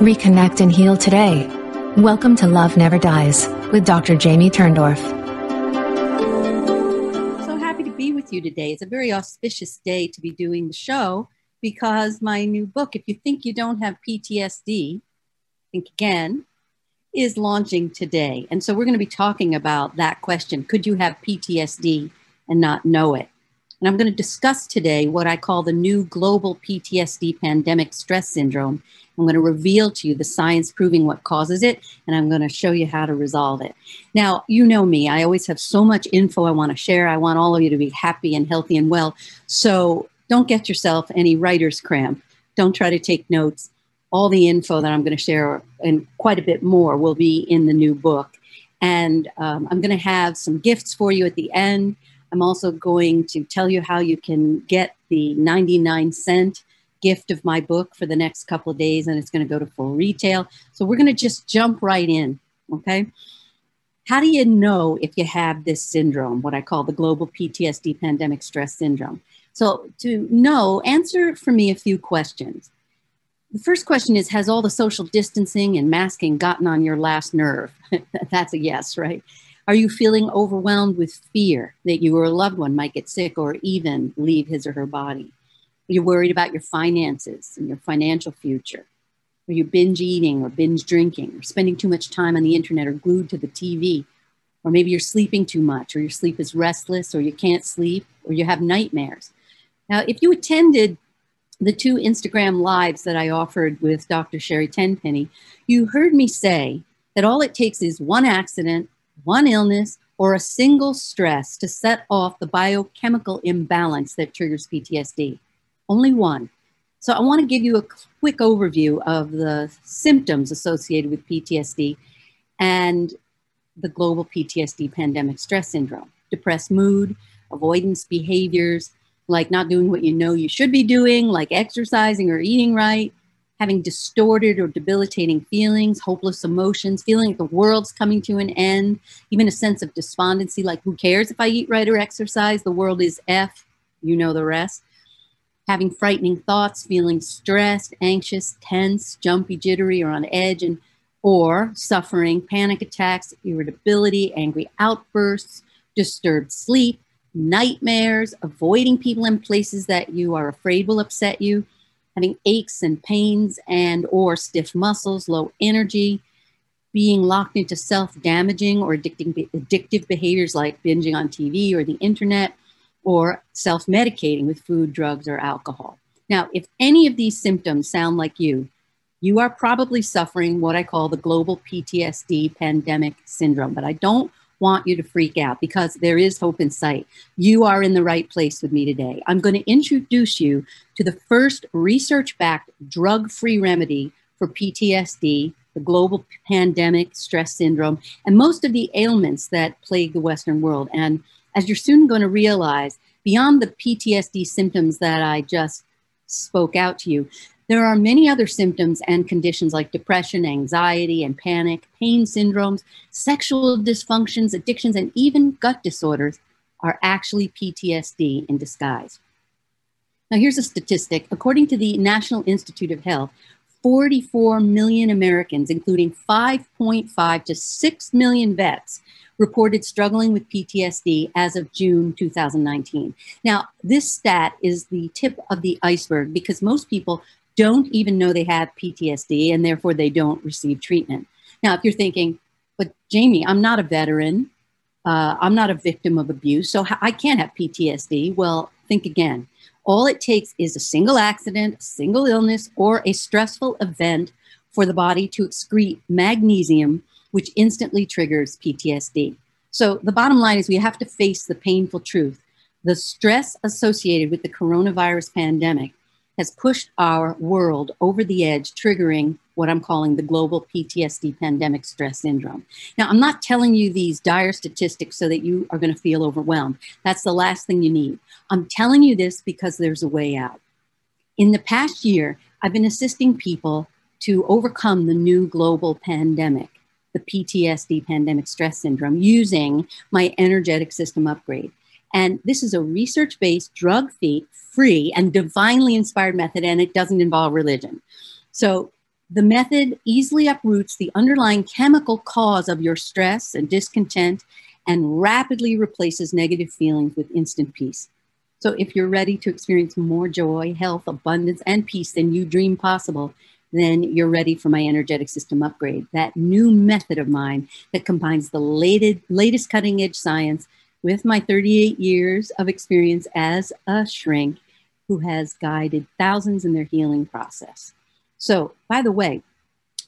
Reconnect and heal today. Welcome to Love Never Dies with Dr. Jamie Turndorf. So happy to be with you today. It's a very auspicious day to be doing the show because my new book, If You Think You Don't Have PTSD, Think Again, is launching today. And so we're going to be talking about that question Could you have PTSD and not know it? And I'm going to discuss today what I call the new global PTSD pandemic stress syndrome. I'm going to reveal to you the science proving what causes it, and I'm going to show you how to resolve it. Now, you know me, I always have so much info I want to share. I want all of you to be happy and healthy and well. So don't get yourself any writer's cramp. Don't try to take notes. All the info that I'm going to share and quite a bit more will be in the new book. And um, I'm going to have some gifts for you at the end. I'm also going to tell you how you can get the 99 cent gift of my book for the next couple of days, and it's going to go to full retail. So we're going to just jump right in, okay? How do you know if you have this syndrome, what I call the global PTSD pandemic stress syndrome? So, to know, answer for me a few questions. The first question is Has all the social distancing and masking gotten on your last nerve? That's a yes, right? Are you feeling overwhelmed with fear that you or a loved one might get sick or even leave his or her body? You're you worried about your finances and your financial future? Are you binge eating or binge drinking or spending too much time on the internet or glued to the TV? Or maybe you're sleeping too much or your sleep is restless or you can't sleep or you have nightmares. Now, if you attended the two Instagram lives that I offered with Dr. Sherry Tenpenny, you heard me say that all it takes is one accident one illness, or a single stress to set off the biochemical imbalance that triggers PTSD. Only one. So, I want to give you a quick overview of the symptoms associated with PTSD and the global PTSD pandemic stress syndrome depressed mood, avoidance behaviors like not doing what you know you should be doing, like exercising or eating right, having distorted or debilitating feelings, hopeless emotions, feeling like the world's coming to an end, even a sense of despondency, like who cares if I eat right or exercise? The world is F, you know the rest. Having frightening thoughts, feeling stressed, anxious, tense, jumpy, jittery, or on edge, and or suffering panic attacks, irritability, angry outbursts, disturbed sleep, nightmares, avoiding people and places that you are afraid will upset you, having aches and pains and or stiff muscles, low energy, being locked into self-damaging or addicting, addictive behaviors like binging on TV or the internet, or self-medicating with food, drugs, or alcohol. Now, if any of these symptoms sound like you, you are probably suffering what I call the global PTSD pandemic syndrome. But I don't want you to freak out because there is hope in sight. You are in the right place with me today. I'm going to introduce you to the first research backed drug free remedy for PTSD, the global pandemic, stress syndrome, and most of the ailments that plague the Western world. And as you're soon going to realize, beyond the PTSD symptoms that I just spoke out to you, there are many other symptoms and conditions like depression, anxiety, and panic, pain syndromes, sexual dysfunctions, addictions, and even gut disorders are actually PTSD in disguise. Now, here's a statistic. According to the National Institute of Health, 44 million Americans, including 5.5 to 6 million vets, reported struggling with PTSD as of June 2019. Now, this stat is the tip of the iceberg because most people don't even know they have PTSD and therefore they don't receive treatment. Now, if you're thinking, but Jamie, I'm not a veteran, uh, I'm not a victim of abuse, so I can't have PTSD. Well, think again. All it takes is a single accident, a single illness, or a stressful event for the body to excrete magnesium, which instantly triggers PTSD. So the bottom line is we have to face the painful truth. The stress associated with the coronavirus pandemic has pushed our world over the edge, triggering what I'm calling the global PTSD pandemic stress syndrome. Now, I'm not telling you these dire statistics so that you are going to feel overwhelmed. That's the last thing you need. I'm telling you this because there's a way out. In the past year, I've been assisting people to overcome the new global pandemic, the PTSD pandemic stress syndrome, using my energetic system upgrade. And this is a research based, drug free, and divinely inspired method, and it doesn't involve religion. So The method easily uproots the underlying chemical cause of your stress and discontent and rapidly replaces negative feelings with instant peace. So, if you're ready to experience more joy, health, abundance, and peace than you dream possible, then you're ready for my energetic system upgrade. That new method of mine that combines the latest, latest cutting edge science with my 38 years of experience as a shrink who has guided thousands in their healing process. So, by the way,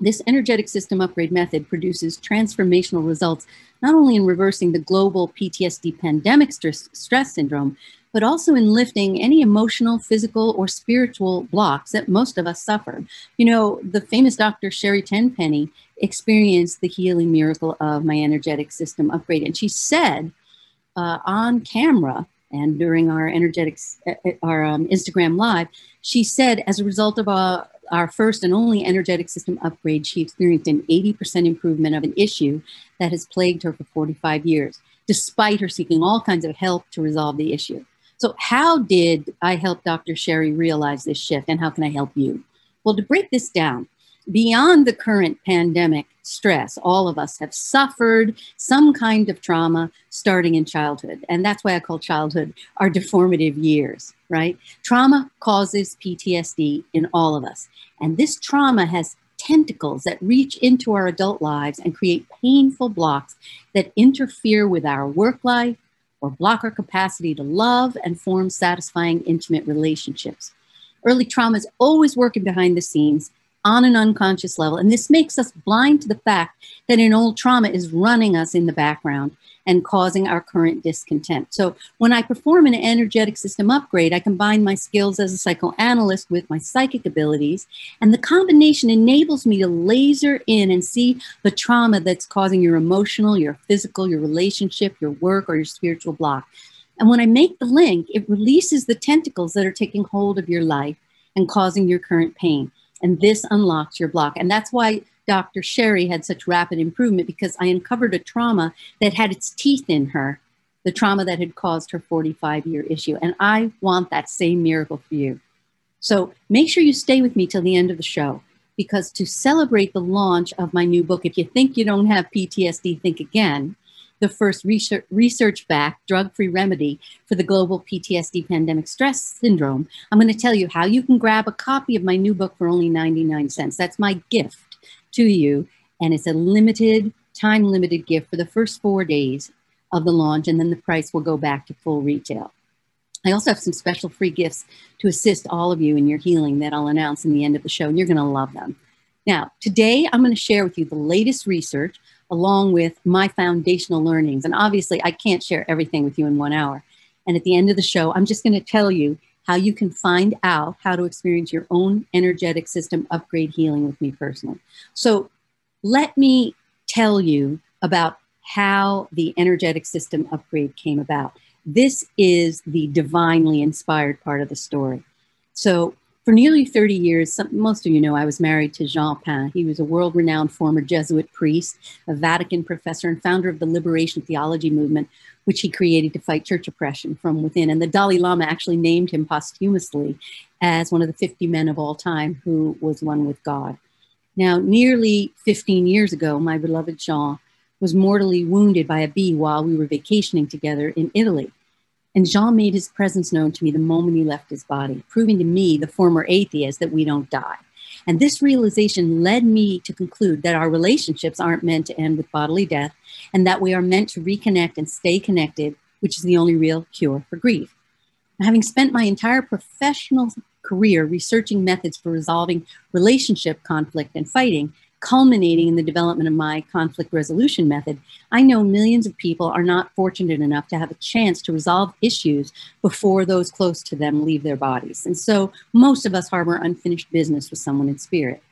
this energetic system upgrade method produces transformational results not only in reversing the global PTSD pandemic stress, stress syndrome, but also in lifting any emotional, physical, or spiritual blocks that most of us suffer. You know, the famous Dr. Sherry Tenpenny experienced the healing miracle of my energetic system upgrade. And she said uh, on camera and during our energetics, uh, uh, our um, Instagram live, she said as a result of uh, our first and only energetic system upgrade, she experienced an 80% improvement of an issue that has plagued her for 45 years, despite her seeking all kinds of help to resolve the issue. So, how did I help Dr. Sherry realize this shift, and how can I help you? Well, to break this down, beyond the current pandemic stress, all of us have suffered some kind of trauma starting in childhood. And that's why I call childhood our deformative years, right? Trauma causes PTSD in all of us. And this trauma has tentacles that reach into our adult lives and create painful blocks that interfere with our work life, or block our capacity to love and form satisfying intimate relationships. Early trauma is always working behind the scenes on an unconscious level, and this makes us blind to the fact that an old trauma is running us in the background and causing our current discontent. So when I perform an energetic system upgrade, I combine my skills as a psychoanalyst with my psychic abilities, and the combination enables me to laser in and see the trauma that's causing your emotional, your physical, your relationship, your work, or your spiritual block. And when I make the link, it releases the tentacles that are taking hold of your life and causing your current pain. And this unlocks your block. And that's why Dr. Sherry had such rapid improvement because I uncovered a trauma that had its teeth in her, the trauma that had caused her 45 year issue. And I want that same miracle for you. So make sure you stay with me till the end of the show because to celebrate the launch of my new book, if you think you don't have PTSD, think again. The first research backed drug free remedy for the global PTSD pandemic stress syndrome. I'm going to tell you how you can grab a copy of my new book for only 99 cents. That's my gift to you. And it's a limited, time limited gift for the first four days of the launch, and then the price will go back to full retail. I also have some special free gifts to assist all of you in your healing that I'll announce in the end of the show, and you're going to love them. Now, today I'm going to share with you the latest research along with my foundational learnings. And obviously, I can't share everything with you in one hour. And at the end of the show, I'm just going to tell you how you can find out how to experience your own energetic system upgrade healing with me personally. So, let me tell you about how the energetic system upgrade came about. This is the divinely inspired part of the story. So, for nearly 30 years, some, most of you know I was married to Jean Pain. He was a world renowned former Jesuit priest, a Vatican professor, and founder of the Liberation Theology movement, which he created to fight church oppression from within. And the Dalai Lama actually named him posthumously as one of the 50 men of all time who was one with God. Now, nearly 15 years ago, my beloved Jean was mortally wounded by a bee while we were vacationing together in Italy. And Jean made his presence known to me the moment he left his body, proving to me, the former atheist, that we don't die. And this realization led me to conclude that our relationships aren't meant to end with bodily death and that we are meant to reconnect and stay connected, which is the only real cure for grief. having spent my entire professional career researching methods for resolving relationship conflict and fighting, culminating in the development of my conflict resolution method, I know millions of people are not fortunate enough to have a chance to resolve issues before those close to them leave their bodies. And so most of us harbor unfinished business with someone in spirit.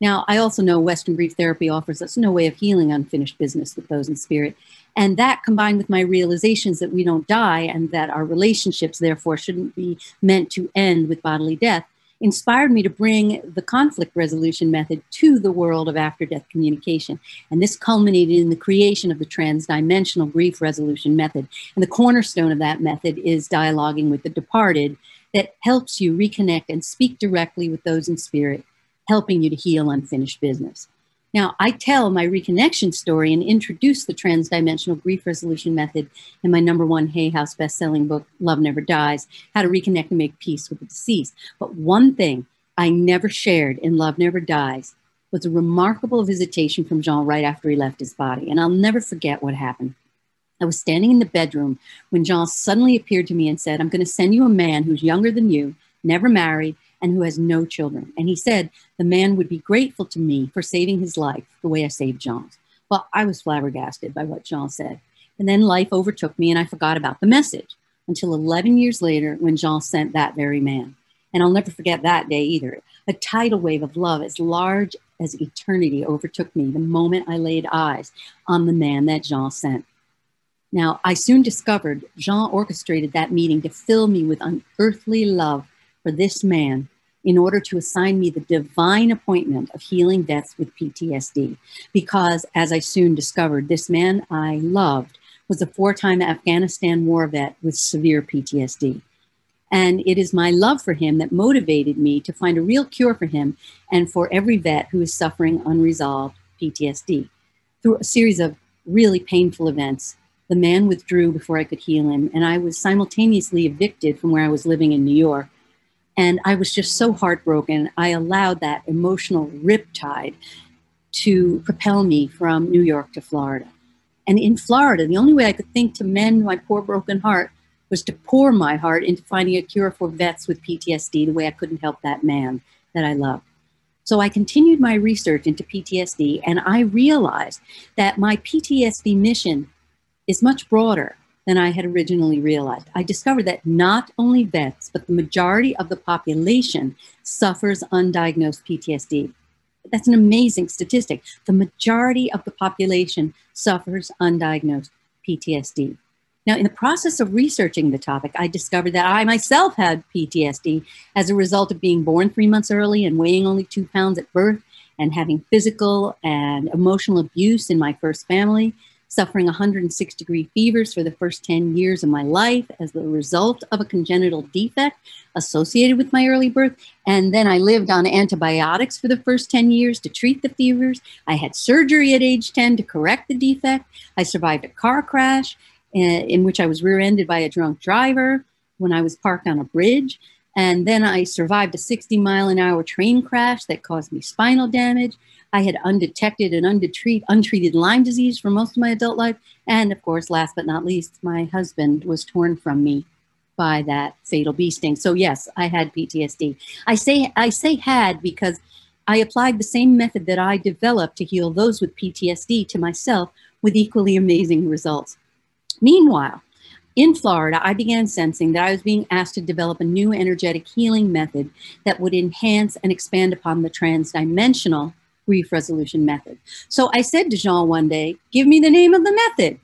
Now, I also know Western grief therapy offers us no way of healing unfinished business with those in spirit. And that combined with my realizations that we don't die and that our relationships, therefore, shouldn't be meant to end with bodily death, inspired me to bring the conflict resolution method to the world of after death communication. And this culminated in the creation of the transdimensional grief resolution method. And the cornerstone of that method is dialoguing with the departed that helps you reconnect and speak directly with those in spirit, helping you to heal unfinished business. Now, I tell my reconnection story and introduce the transdimensional grief resolution method in my number one Hay House best-selling book, Love Never Dies, How to Reconnect and Make Peace with the Deceased. But one thing I never shared in Love Never Dies was a remarkable visitation from Jean right after he left his body. And I'll never forget what happened. I was standing in the bedroom when Jean suddenly appeared to me and said, I'm going to send you a man who's younger than you, never married, and who has no children. And he said the man would be grateful to me for saving his life the way I saved Jean's. Well, I was flabbergasted by what Jean said. And then life overtook me and I forgot about the message until 11 years later when Jean sent that very man. And I'll never forget that day either. A tidal wave of love as large as eternity overtook me the moment I laid eyes on the man that Jean sent. Now, I soon discovered Jean orchestrated that meeting to fill me with unearthly love for this man in order to assign me the divine appointment of healing deaths with PTSD. Because, as I soon discovered, this man I loved was a four time Afghanistan war vet with severe PTSD. And it is my love for him that motivated me to find a real cure for him and for every vet who is suffering unresolved PTSD. Through a series of really painful events, the man withdrew before I could heal him, and I was simultaneously evicted from where I was living in New York and I was just so heartbroken. I allowed that emotional riptide to propel me from New York to Florida. And in Florida, the only way I could think to mend my poor broken heart was to pour my heart into finding a cure for vets with PTSD the way I couldn't help that man that I loved. So I continued my research into PTSD and I realized that my PTSD mission is much broader than I had originally realized. I discovered that not only vets, but the majority of the population suffers undiagnosed PTSD. That's an amazing statistic. The majority of the population suffers undiagnosed PTSD. Now, in the process of researching the topic, I discovered that I myself had PTSD as a result of being born three months early and weighing only two pounds at birth and having physical and emotional abuse in my first family suffering 106 degree fevers for the first 10 years of my life as the result of a congenital defect associated with my early birth. And then I lived on antibiotics for the first 10 years to treat the fevers. I had surgery at age 10 to correct the defect. I survived a car crash in, eh, in which I was rear ended by a drunk driver when I was parked on a bridge. And then I survived a 60 mile an hour train crash that caused me spinal damage. I had undetected and undetreat, untreated Lyme disease for most of my adult life. And of course, last but not least, my husband was torn from me by that fatal bee sting. So yes, I had PTSD. I say I say had because I applied the same method that I developed to heal those with PTSD to myself with equally amazing results. Meanwhile, in Florida, I began sensing that I was being asked to develop a new energetic healing method that would enhance and expand upon the transdimensional grief resolution method. So I said to Jean one day, Give me the name of the method.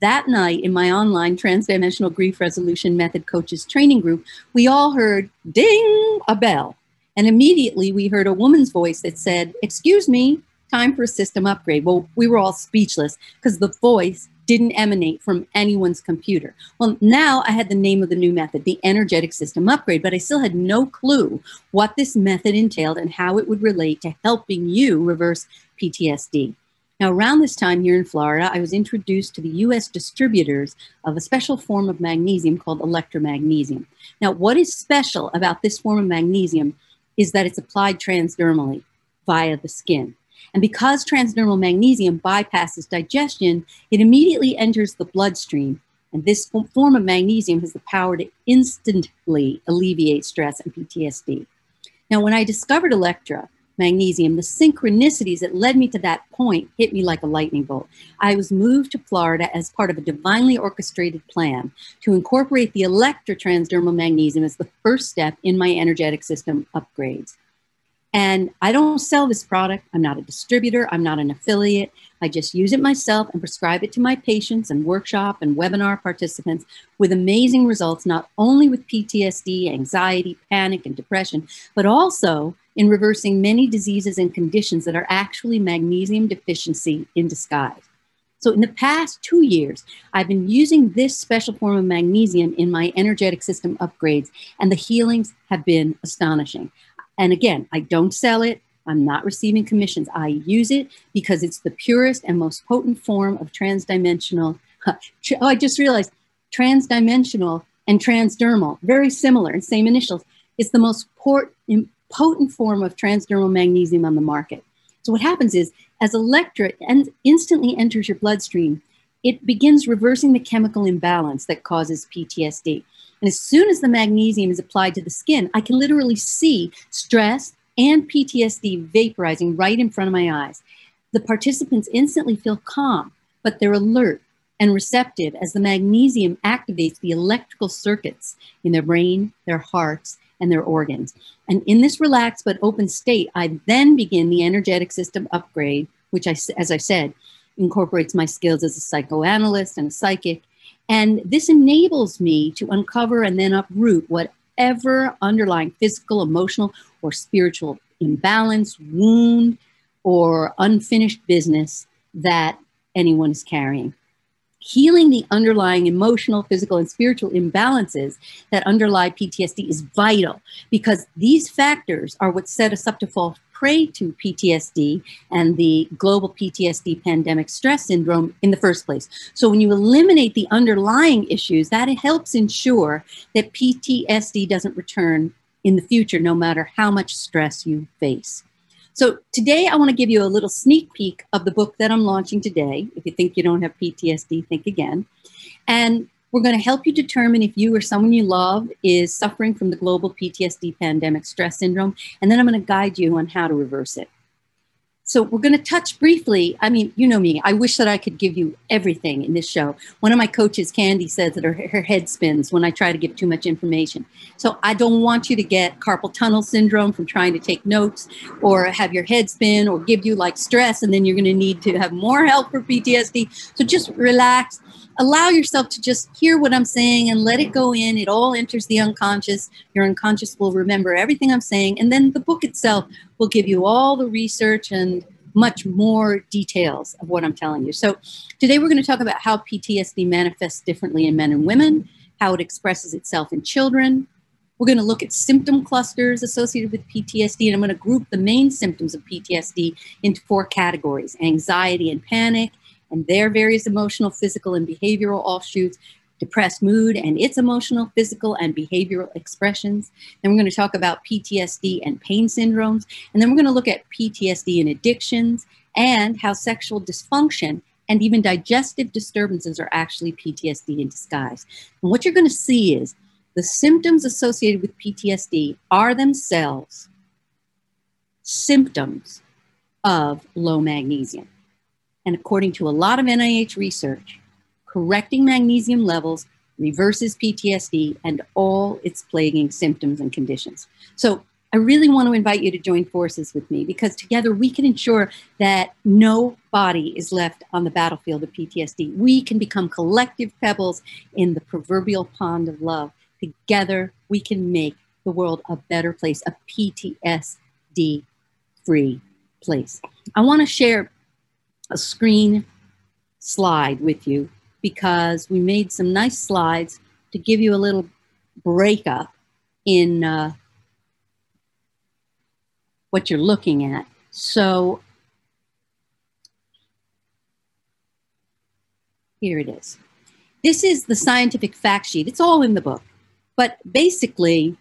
That night in my online transdimensional grief resolution method coaches training group, we all heard ding a bell. And immediately we heard a woman's voice that said, Excuse me, time for a system upgrade. Well, we were all speechless because the voice didn't emanate from anyone's computer. Well, now I had the name of the new method, the energetic system upgrade, but I still had no clue what this method entailed and how it would relate to helping you reverse PTSD. Now, around this time here in Florida, I was introduced to the US distributors of a special form of magnesium called Electra magnesium. Now, what is special about this form of magnesium is that it's applied transdermally via the skin. And because transdermal magnesium bypasses digestion, it immediately enters the bloodstream. And this form of magnesium has the power to instantly alleviate stress and PTSD. Now, when I discovered Electra magnesium, the synchronicities that led me to that point hit me like a lightning bolt. I was moved to Florida as part of a divinely orchestrated plan to incorporate the Electra transdermal magnesium as the first step in my energetic system upgrades. And I don't sell this product. I'm not a distributor. I'm not an affiliate. I just use it myself and prescribe it to my patients and workshop and webinar participants with amazing results, not only with PTSD, anxiety, panic, and depression, but also in reversing many diseases and conditions that are actually magnesium deficiency in disguise. So, in the past two years, I've been using this special form of magnesium in my energetic system upgrades, and the healings have been astonishing. And again, I don't sell it. I'm not receiving commissions. I use it because it's the purest and most potent form of transdimensional. oh, I just realized transdimensional and transdermal, very similar, and same initials. It's the most port, potent form of transdermal magnesium on the market. So what happens is, as electric and instantly enters your bloodstream, it begins reversing the chemical imbalance that causes PTSD. And as soon as the magnesium is applied to the skin, I can literally see stress and PTSD vaporizing right in front of my eyes. The participants instantly feel calm, but they're alert and receptive as the magnesium activates the electrical circuits in their brain, their hearts, and their organs. And in this relaxed but open state, I then begin the energetic system upgrade, which, I, as I said, incorporates my skills as a psychoanalyst and a psychic. And this enables me to uncover and then uproot whatever underlying physical, emotional, or spiritual imbalance, wound, or unfinished business that anyone is carrying. Healing the underlying emotional, physical, and spiritual imbalances that underlie PTSD is vital because these factors are what set us up to fall prey to PTSD and the global PTSD pandemic stress syndrome in the first place. So when you eliminate the underlying issues, that helps ensure that PTSD doesn't return in the future, no matter how much stress you face. So today I want to give you a little sneak peek of the book that I'm launching today. If you think you don't have PTSD, think again. And we're going to help you determine if you or someone you love is suffering from the global PTSD pandemic stress syndrome. And then I'm going to guide you on how to reverse it. So we're going to touch briefly. I mean, you know me. I wish that I could give you everything in this show. One of my coaches, Candy, says that her, her head spins when I try to give too much information. So I don't want you to get carpal tunnel syndrome from trying to take notes or have your head spin or give you like stress and then you're going to need to have more help for PTSD. So just relax allow yourself to just hear what I'm saying and let it go in. It all enters the unconscious. Your unconscious will remember everything I'm saying. And then the book itself will give you all the research and much more details of what I'm telling you. So today we're going to talk about how PTSD manifests differently in men and women, how it expresses itself in children. We're going to look at symptom clusters associated with PTSD, and I'm going to group the main symptoms of PTSD into four categories anxiety and panic, and their various emotional, physical, and behavioral offshoots, depressed mood and its emotional, physical, and behavioral expressions. Then we're going to talk about PTSD and pain syndromes. And then we're going to look at PTSD and addictions and how sexual dysfunction and even digestive disturbances are actually PTSD in disguise. And what you're going to see is the symptoms associated with PTSD are themselves symptoms of low magnesium. And according to a lot of NIH research, correcting magnesium levels reverses PTSD and all its plaguing symptoms and conditions. So I really want to invite you to join forces with me because together we can ensure that no body is left on the battlefield of PTSD. We can become collective pebbles in the proverbial pond of love. Together we can make the world a better place, a PTSD free place. I want to share a screen slide with you because we made some nice slides to give you a little breakup in uh, what you're looking at. So here it is. This is the scientific fact sheet. It's all in the book. But basically,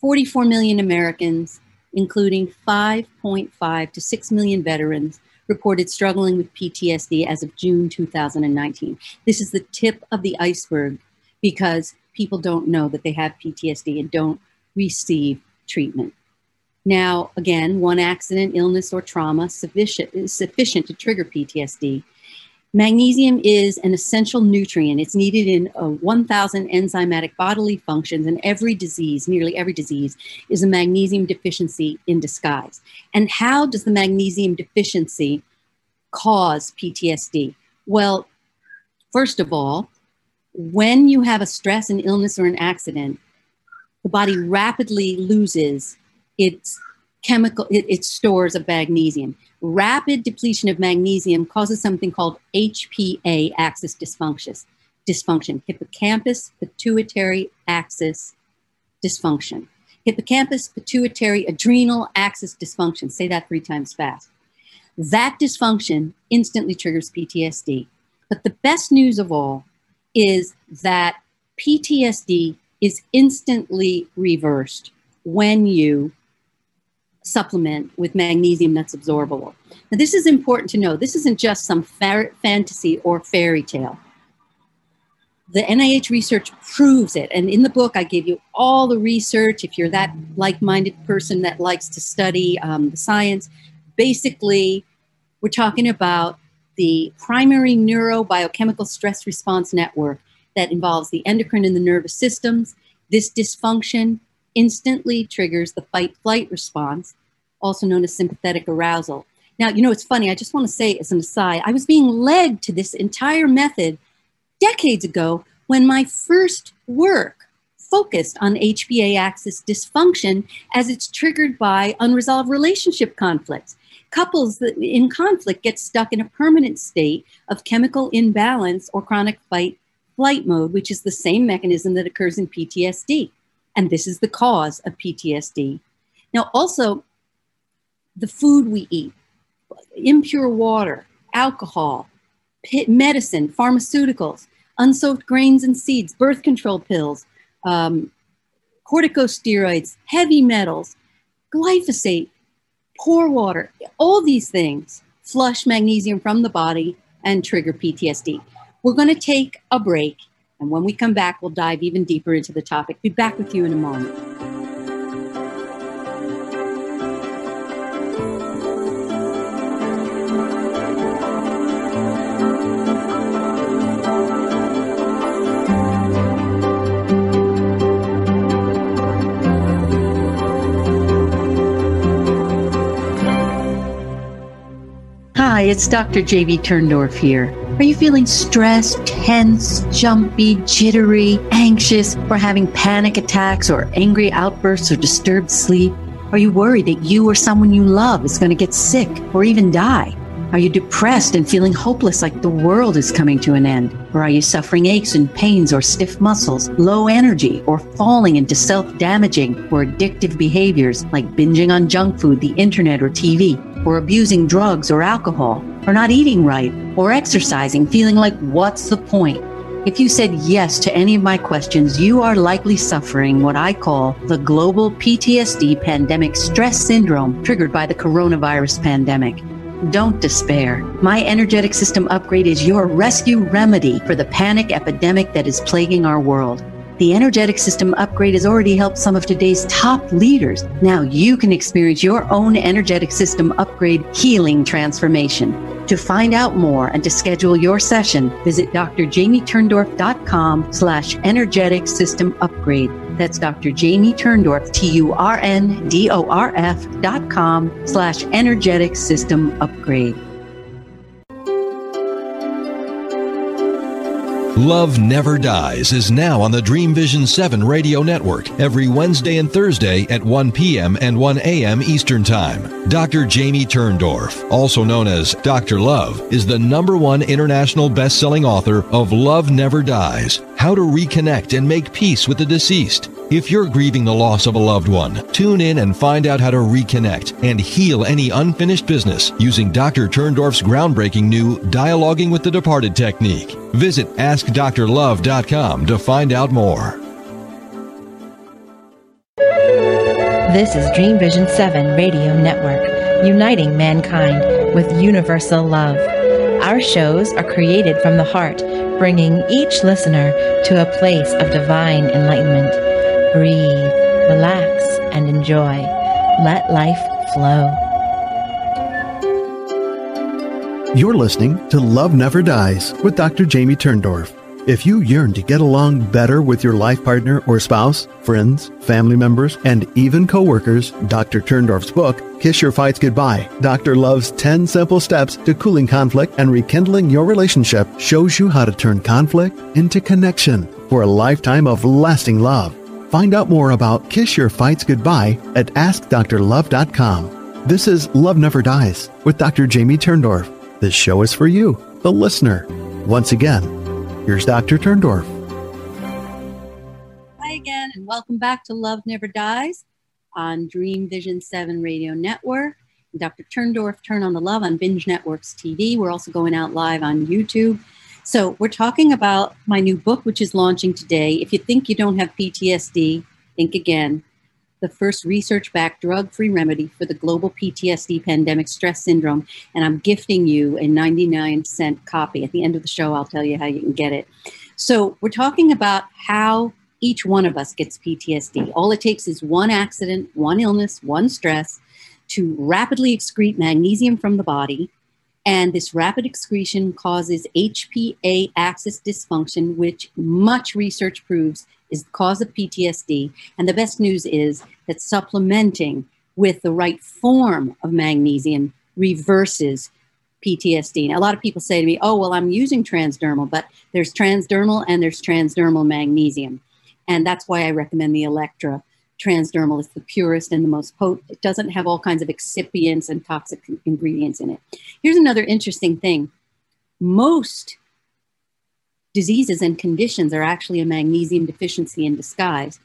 44 million Americans, including 5.5 to 6 million veterans, reported struggling with PTSD as of June 2019. This is the tip of the iceberg because people don't know that they have PTSD and don't receive treatment. Now, again, one accident, illness, or trauma sufficient, sufficient to trigger PTSD. Magnesium is an essential nutrient. It's needed in uh, 1,000 enzymatic bodily functions, and every disease, nearly every disease, is a magnesium deficiency in disguise. And how does the magnesium deficiency cause PTSD? Well, first of all, when you have a stress, an illness, or an accident, the body rapidly loses its chemical, it stores of magnesium rapid depletion of magnesium causes something called HPA axis dysfunction, dysfunction, hippocampus pituitary axis dysfunction. hippocampus, pituitary, adrenal axis dysfunction. Say that three times fast. That dysfunction instantly triggers PTSD. But the best news of all is that PTSD is instantly reversed when you supplement with magnesium that's absorbable. Now, this is important to know. This isn't just some fa- fantasy or fairy tale. The NIH research proves it. And in the book, I give you all the research. If you're that like minded person that likes to study um, the science, basically, we're talking about the primary neurobiochemical stress response network that involves the endocrine and the nervous systems. This dysfunction instantly triggers the fight flight response, also known as sympathetic arousal. Now, you know, it's funny, I just want to say as an aside, I was being led to this entire method decades ago when my first work focused on HPA axis dysfunction as it's triggered by unresolved relationship conflicts. Couples in conflict get stuck in a permanent state of chemical imbalance or chronic fight flight mode, which is the same mechanism that occurs in PTSD. And this is the cause of PTSD. Now, also, the food we eat, impure water, alcohol, medicine, pharmaceuticals, unsoaked grains and seeds, birth control pills, um, corticosteroids, heavy metals, glyphosate, poor water, all these things flush magnesium from the body and trigger PTSD. We're going to take a break, and when we come back, we'll dive even deeper into the topic. Be back with you in a moment. Hi, it's Dr. Jamie Turndorf here. Are you feeling stressed, tense, jumpy, jittery, anxious, or having panic attacks or angry outbursts or disturbed sleep? Are you worried that you or someone you love is going to get sick or even die? Are you depressed and feeling hopeless like the world is coming to an end? Or are you suffering aches and pains or stiff muscles, low energy, or falling into self damaging or addictive behaviors like binging on junk food, the internet, or TV? Or abusing drugs or alcohol? Or not eating right? Or exercising, feeling like what's the point? If you said yes to any of my questions, you are likely suffering what I call the global PTSD pandemic stress syndrome triggered by the coronavirus pandemic. Don't despair. My energetic system upgrade is your rescue remedy for the panic epidemic that is plaguing our world. The energetic system upgrade has already helped some of today's top leaders. Now you can experience your own energetic system upgrade healing transformation. To find out more and to schedule your session, visit drjamieturndorf.com slash energetic system upgrade. That's Dr. Jamie Turndorf, T-U-R-N-D-O-R-F dot com slash energetic system upgrade. Love Never Dies is now on the Dream Vision 7 radio network every Wednesday and Thursday at 1 p.m. and 1 a.m. Eastern Time. Dr. Jamie Turndorf, also known as Dr. Love, is the number one international best-selling author of Love Never Dies: How to Reconnect and Make Peace with the Deceased. If you're grieving the loss of a loved one, tune in and find out how to reconnect and heal any unfinished business using Dr. Turndorf's groundbreaking new Dialoguing with the Departed technique. Visit AskDrLove.com to find out more. This is Dream Vision 7 Radio Network, uniting mankind with universal love. Our shows are created from the heart, bringing each listener to a place of divine enlightenment. Breathe, relax, and enjoy. Let life flow. You're listening to Love Never Dies with Dr. Jamie Turndorf. If you yearn to get along better with your life partner or spouse, friends, family members, and even coworkers, Dr. Turndorf's book, Kiss Your Fights Goodbye, Dr. Love's 10 Simple Steps to Cooling Conflict and Rekindling Your Relationship, shows you how to turn conflict into connection for a lifetime of lasting love. Find out more about Kiss Your Fights Goodbye at AskDrLove.com. This is Love Never Dies with Dr. Jamie Turndorf. This show is for you, the listener. Once again, here's Dr. Turndorf. Hi again, and welcome back to Love Never Dies. on Dream Vision 7 Radio Network. Dr. Turndorf, Turn on the Love on Binge Networks TV. We're also going out live on YouTube. So, we're talking about my new book, which is launching today. If you think you don't have PTSD, think again. The first research backed drug free remedy for the global PTSD pandemic stress syndrome. And I'm gifting you a 99 cent copy. At the end of the show, I'll tell you how you can get it. So, we're talking about how each one of us gets PTSD. All it takes is one accident, one illness, one stress to rapidly excrete magnesium from the body. And this rapid excretion causes HPA axis dysfunction, which much research proves is the cause of PTSD. And the best news is that supplementing with the right form of magnesium reverses PTSD. Now, a lot of people say to me, oh, well, I'm using transdermal, but there's transdermal and there's transdermal magnesium. And that's why I recommend the Electra transdermal. It's the purest and the most potent. It doesn't have all kinds of excipients and toxic ingredients in it. Here's another interesting thing. Most diseases and conditions are actually a magnesium deficiency in disguise.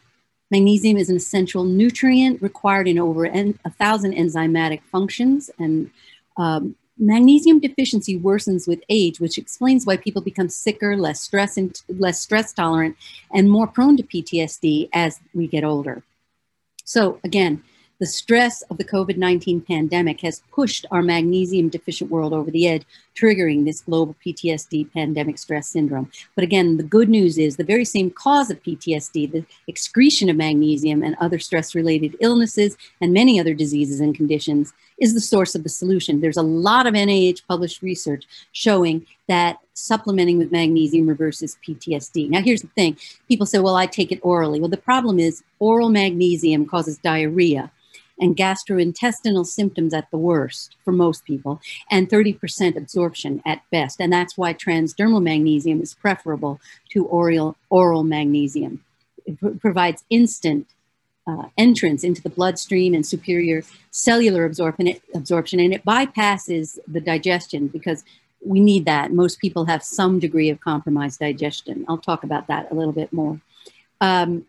Magnesium is an essential nutrient required in over en- a thousand enzymatic functions, and um, magnesium deficiency worsens with age, which explains why people become sicker, less stress, and less stress tolerant, and more prone to PTSD as we get older. So again, the stress of the COVID 19 pandemic has pushed our magnesium deficient world over the edge, triggering this global PTSD pandemic stress syndrome. But again, the good news is the very same cause of PTSD, the excretion of magnesium and other stress related illnesses and many other diseases and conditions, is the source of the solution. There's a lot of NIH published research showing that supplementing with magnesium reverses PTSD. Now, here's the thing people say, well, I take it orally. Well, the problem is oral magnesium causes diarrhea and gastrointestinal symptoms at the worst for most people, and 30% absorption at best. And that's why transdermal magnesium is preferable to oral, oral magnesium. It pr- provides instant uh, entrance into the bloodstream and superior cellular absorption, absorption, and it bypasses the digestion because we need that. Most people have some degree of compromised digestion. I'll talk about that a little bit more. Um,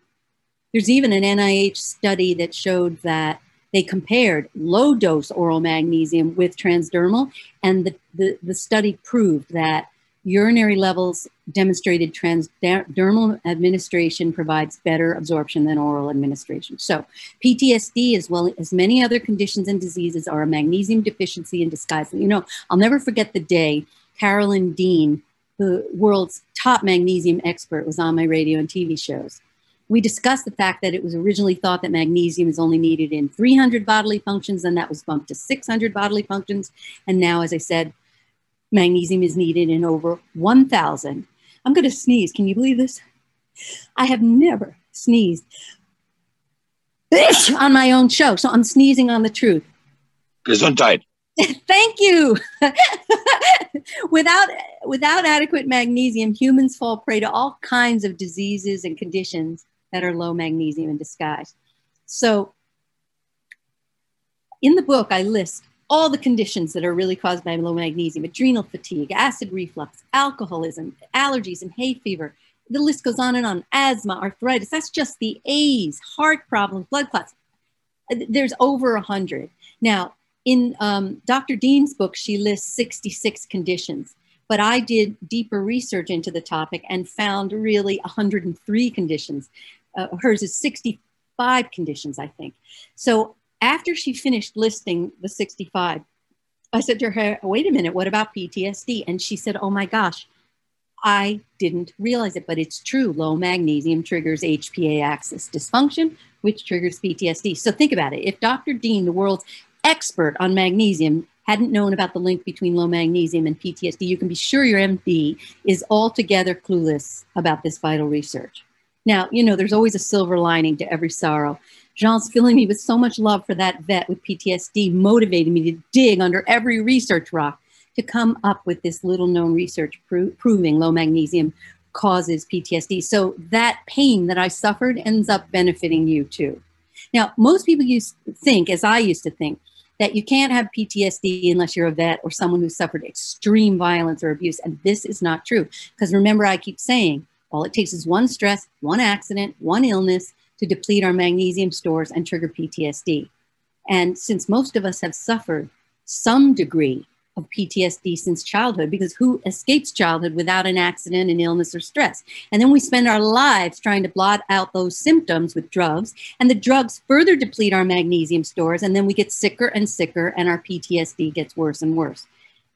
there's even an NIH study that showed that they compared low dose oral magnesium with transdermal, and the, the, the study proved that urinary levels demonstrated transdermal administration provides better absorption than oral administration. So, PTSD, as well as many other conditions and diseases, are a magnesium deficiency in disguise. You know, I'll never forget the day Carolyn Dean, the world's top magnesium expert, was on my radio and TV shows we discussed the fact that it was originally thought that magnesium is only needed in 300 bodily functions, and that was bumped to 600 bodily functions. And now, as I said, magnesium is needed in over 1,000. I'm going to sneeze. Can you believe this? I have never sneezed on my own show, so I'm sneezing on the truth. Gesundheit. Thank you. without without adequate magnesium, humans fall prey to all kinds of diseases and conditions that are low magnesium in disguise. So in the book, I list all the conditions that are really caused by low magnesium adrenal fatigue, acid reflux, alcoholism, allergies, and hay fever. The list goes on and on asthma, arthritis. That's just the A's, heart problems, blood clots. There's over a 100. Now, in um, Dr. Dean's book, she lists 66 conditions. But I did deeper research into the topic and found really 103 conditions. Uh, hers is 65 conditions, I think. So after she finished listing the 65, I said to her, wait a minute, what about PTSD? And she said, oh my gosh, I didn't realize it, but it's true. Low magnesium triggers HPA axis dysfunction, which triggers PTSD. So think about it. If Dr. Dean, the world's expert on magnesium, hadn't known about the link between low magnesium and PTSD, you can be sure your MD is altogether clueless about this vital research. Now, you know, there's always a silver lining to every sorrow. Jean's filling me with so much love for that vet with PTSD, motivated me to dig under every research rock to come up with this little known research pro- proving low magnesium causes PTSD. So that pain that I suffered ends up benefiting you too. Now, most people used think, as I used to think, that you can't have PTSD unless you're a vet or someone who suffered extreme violence or abuse. And this is not true. Because remember, I keep saying all it takes is one stress, one accident, one illness to deplete our magnesium stores and trigger PTSD. And since most of us have suffered some degree of PTSD since childhood, because who escapes childhood without an accident, an illness, or stress? And then we spend our lives trying to blot out those symptoms with drugs, and the drugs further deplete our magnesium stores, and then we get sicker and sicker, and our PTSD gets worse and worse.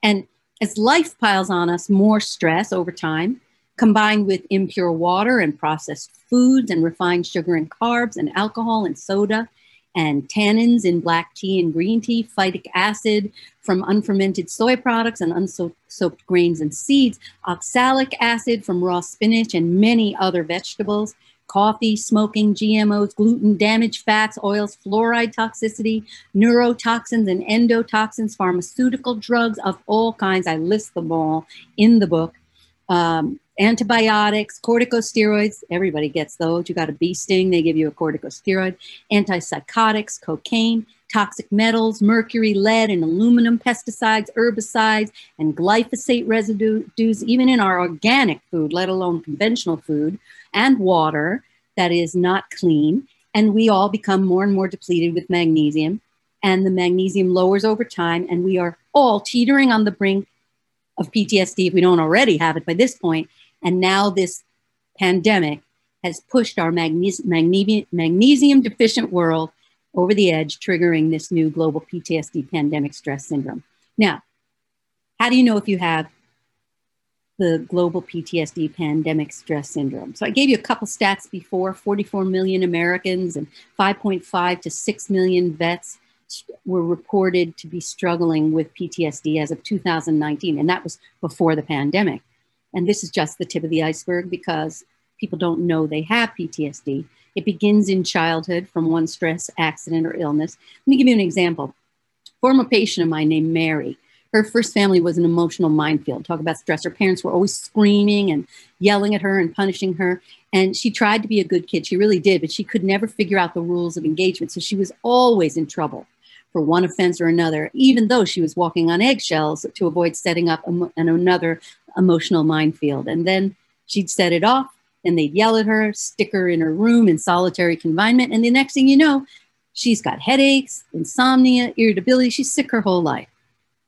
And as life piles on us more stress over time, combined with impure water and processed foods and refined sugar and carbs and alcohol and soda and tannins in black tea and green tea, phytic acid from unfermented soy products and unsoaked grains and seeds, oxalic acid from raw spinach and many other vegetables, coffee, smoking, GMOs, gluten, damaged fats, oils, fluoride toxicity, neurotoxins and endotoxins, pharmaceutical drugs of all kinds. I list them all in the book. Um, antibiotics, corticosteroids, everybody gets those. You got a bee sting, they give you a corticosteroid, antipsychotics, cocaine, toxic metals, mercury, lead, and aluminum, pesticides, herbicides, and glyphosate residues, even in our organic food, let alone conventional food, and water that is not clean. And we all become more and more depleted with magnesium. And the magnesium lowers over time, and we are all teetering on the brink of PTSD if we don't already have it by this point. And now this pandemic has pushed our magnesium, magnesium deficient world over the edge, triggering this new global PTSD pandemic stress syndrome. Now, how do you know if you have the global PTSD pandemic stress syndrome? So I gave you a couple stats before 44 million Americans and 5.5 to 6 million vets were reported to be struggling with PTSD as of 2019, and that was before the pandemic. And this is just the tip of the iceberg because people don't know they have PTSD. It begins in childhood from one stress, accident, or illness. Let me give you an example. Former patient of mine named Mary. Her first family was an emotional minefield. Talk about stress. Her parents were always screaming and yelling at her and punishing her. And she tried to be a good kid. She really did, but she could never figure out the rules of engagement. So she was always in trouble for one offense or another, even though she was walking on eggshells to avoid setting up an, another emotional minefield. And then she'd set it off, and they'd yell at her, stick her in her room in solitary confinement. And the next thing you know, she's got headaches, insomnia, irritability. She's sick her whole life.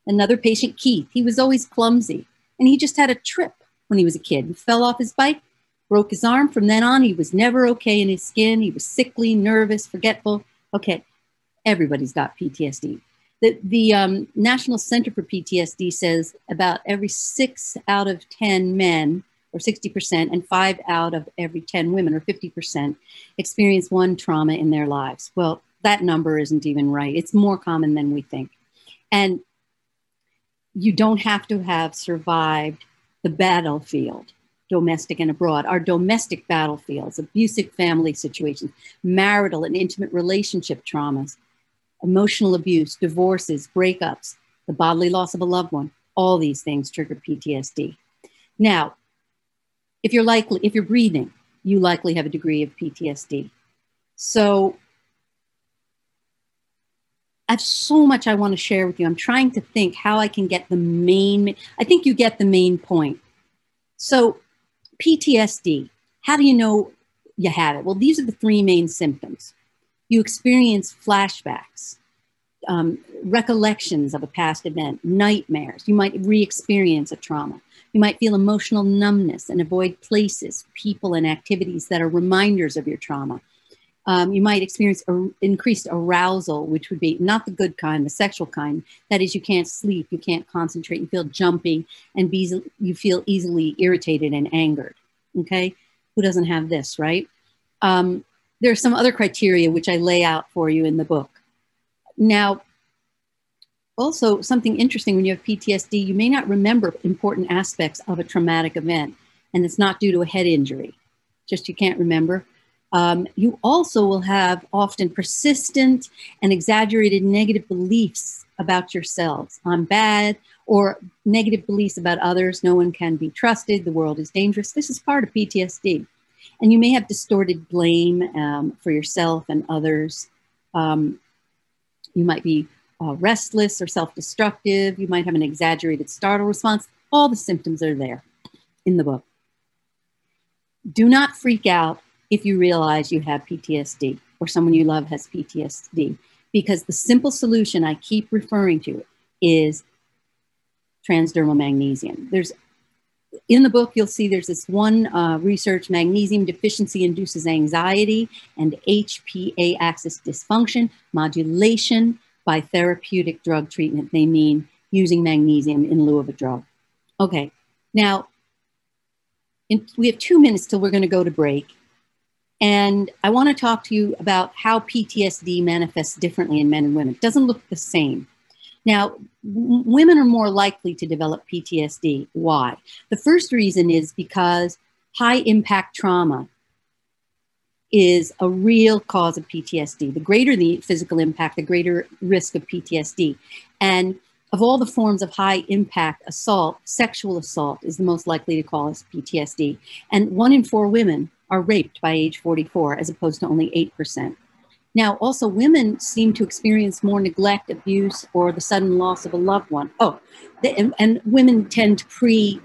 Another patient, Keith, he was always clumsy, and he just had a trip when he was a kid. He fell off his bike, broke his arm. From then on, he was never okay in his skin. He was sickly, nervous, forgetful. Okay, everybody's got PTSD. The, the um, National Center for PTSD says about every six out of 10 men, or 60%, and five out of every 10 women, or 50%, experience one trauma in their lives. Well, that number isn't even right. It's more common than we think. And you don't have to have survived the battlefield, domestic and abroad. Our domestic battlefields, abusive family situations, marital and intimate relationship traumas, emotional abuse, divorces, breakups, the bodily loss of a loved one, all these things trigger PTSD. Now, if you're likely, if you're breathing, you likely have a degree of PTSD. So I have so much I want to share with you. I'm trying to think how I can get the main, I think you get the main point. So, PTSD, how do you know you have it? Well, these are the three main symptoms you experience flashbacks, um, recollections of a past event, nightmares. You might re experience a trauma. You might feel emotional numbness and avoid places, people, and activities that are reminders of your trauma. Um, you might experience increased arousal, which would be not the good kind, the sexual kind. That is, you can't sleep, you can't concentrate, you feel jumpy, and be, you feel easily irritated and angered. Okay, who doesn't have this, right? Um, there are some other criteria which I lay out for you in the book. Now, also something interesting when you have PTSD, you may not remember important aspects of a traumatic event, and it's not due to a head injury, just you can't remember. Um, you also will have often persistent and exaggerated negative beliefs about yourselves. I'm bad, or negative beliefs about others. No one can be trusted. The world is dangerous. This is part of PTSD. And you may have distorted blame um, for yourself and others. Um, you might be uh, restless or self destructive. You might have an exaggerated startle response. All the symptoms are there in the book. Do not freak out if you realize you have PTSD or someone you love has PTSD. Because the simple solution I keep referring to is transdermal magnesium. There's in the book, you'll see there's this one uh, research magnesium deficiency induces anxiety and HPA axis dysfunction, modulation by therapeutic drug treatment. They mean using magnesium in lieu of a drug. Okay, now in, we have two minutes till we're going to go to break. And I want to talk to you about how PTSD manifests differently in men and women. It doesn't look the same. Now, women are more likely to develop PTSD. Why? The first reason is because high impact trauma is a real cause of PTSD. The greater the physical impact, the greater risk of PTSD. And of all the forms of high impact assault, sexual assault is the most likely to cause PTSD. And one in four women are raped by age 44, as opposed to only 8%. Now, also, women seem to experience more neglect, abuse, or the sudden loss of a loved one. Oh, the, and, and, women tend to pre,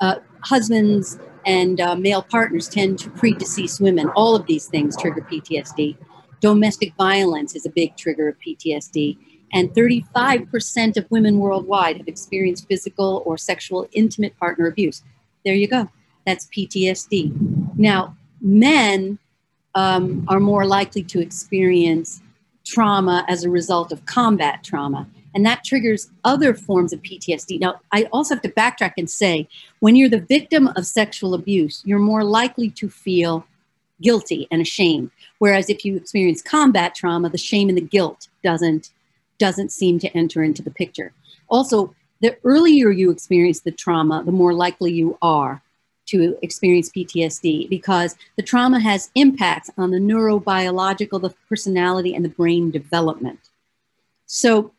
uh, husbands and uh, male partners tend to pre deceased women. All of these things trigger PTSD. Domestic violence is a big trigger of PTSD. And 35% of women worldwide have experienced physical or sexual intimate partner abuse. There you go. That's PTSD. Now, men um, are more likely to experience trauma as a result of combat trauma. And that triggers other forms of PTSD. Now, I also have to backtrack and say when you're the victim of sexual abuse, you're more likely to feel guilty and ashamed. Whereas if you experience combat trauma, the shame and the guilt doesn't, doesn't seem to enter into the picture. Also, the earlier you experience the trauma, the more likely you are to experience PTSD because the trauma has impacts on the neurobiological, the personality, and the brain development. So,